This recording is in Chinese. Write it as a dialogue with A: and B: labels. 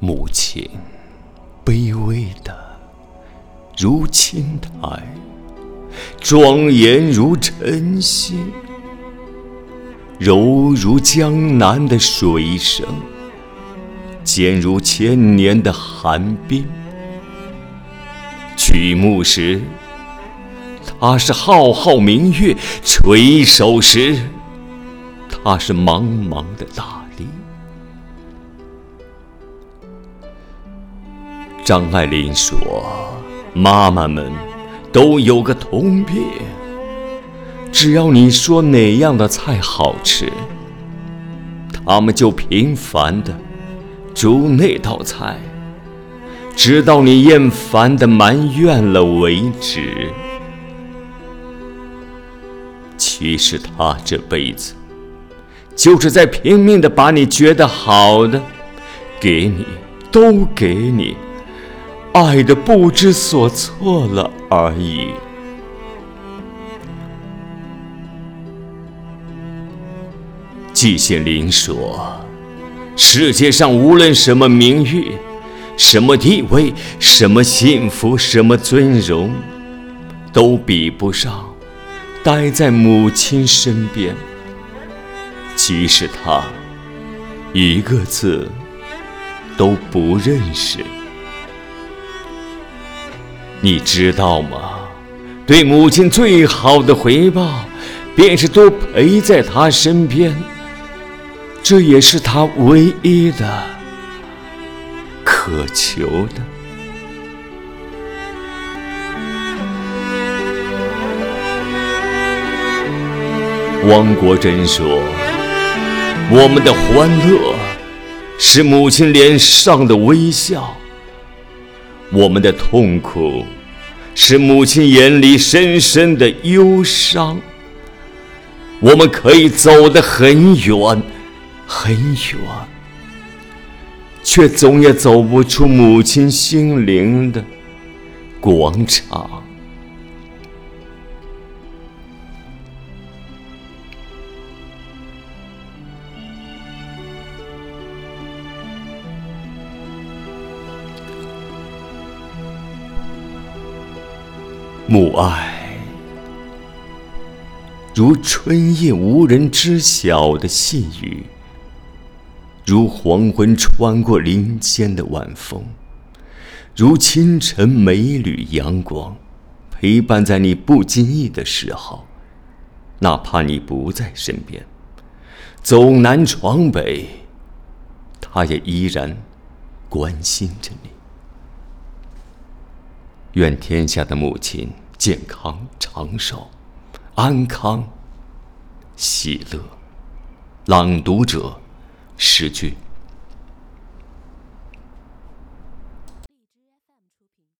A: 母亲，卑微的如青苔，庄严如晨曦，柔如江南的水声，坚如千年的寒冰。举目时，它是浩浩明月；垂手时，它是茫茫的大海张爱玲说：“妈妈们都有个通病，只要你说哪样的菜好吃，他们就频繁的煮那道菜，直到你厌烦的埋怨了为止。其实他这辈子就是在拼命的把你觉得好的给你，都给你。”爱的不知所措了而已。季羡林说：“世界上无论什么名誉、什么地位、什么幸福、什么尊荣，都比不上待在母亲身边，即使她一个字都不认识。”你知道吗？对母亲最好的回报，便是多陪在她身边。这也是她唯一的渴求的。汪国真说：“我们的欢乐，是母亲脸上的微笑。”我们的痛苦，是母亲眼里深深的忧伤。我们可以走得很远，很远，却总也走不出母亲心灵的广场。母爱，如春夜无人知晓的细雨，如黄昏穿过林间的晚风，如清晨每缕阳光，陪伴在你不经意的时候，哪怕你不在身边，走南闯北，他也依然关心着你。愿天下的母亲健康长寿、安康喜乐。朗读者：诗句。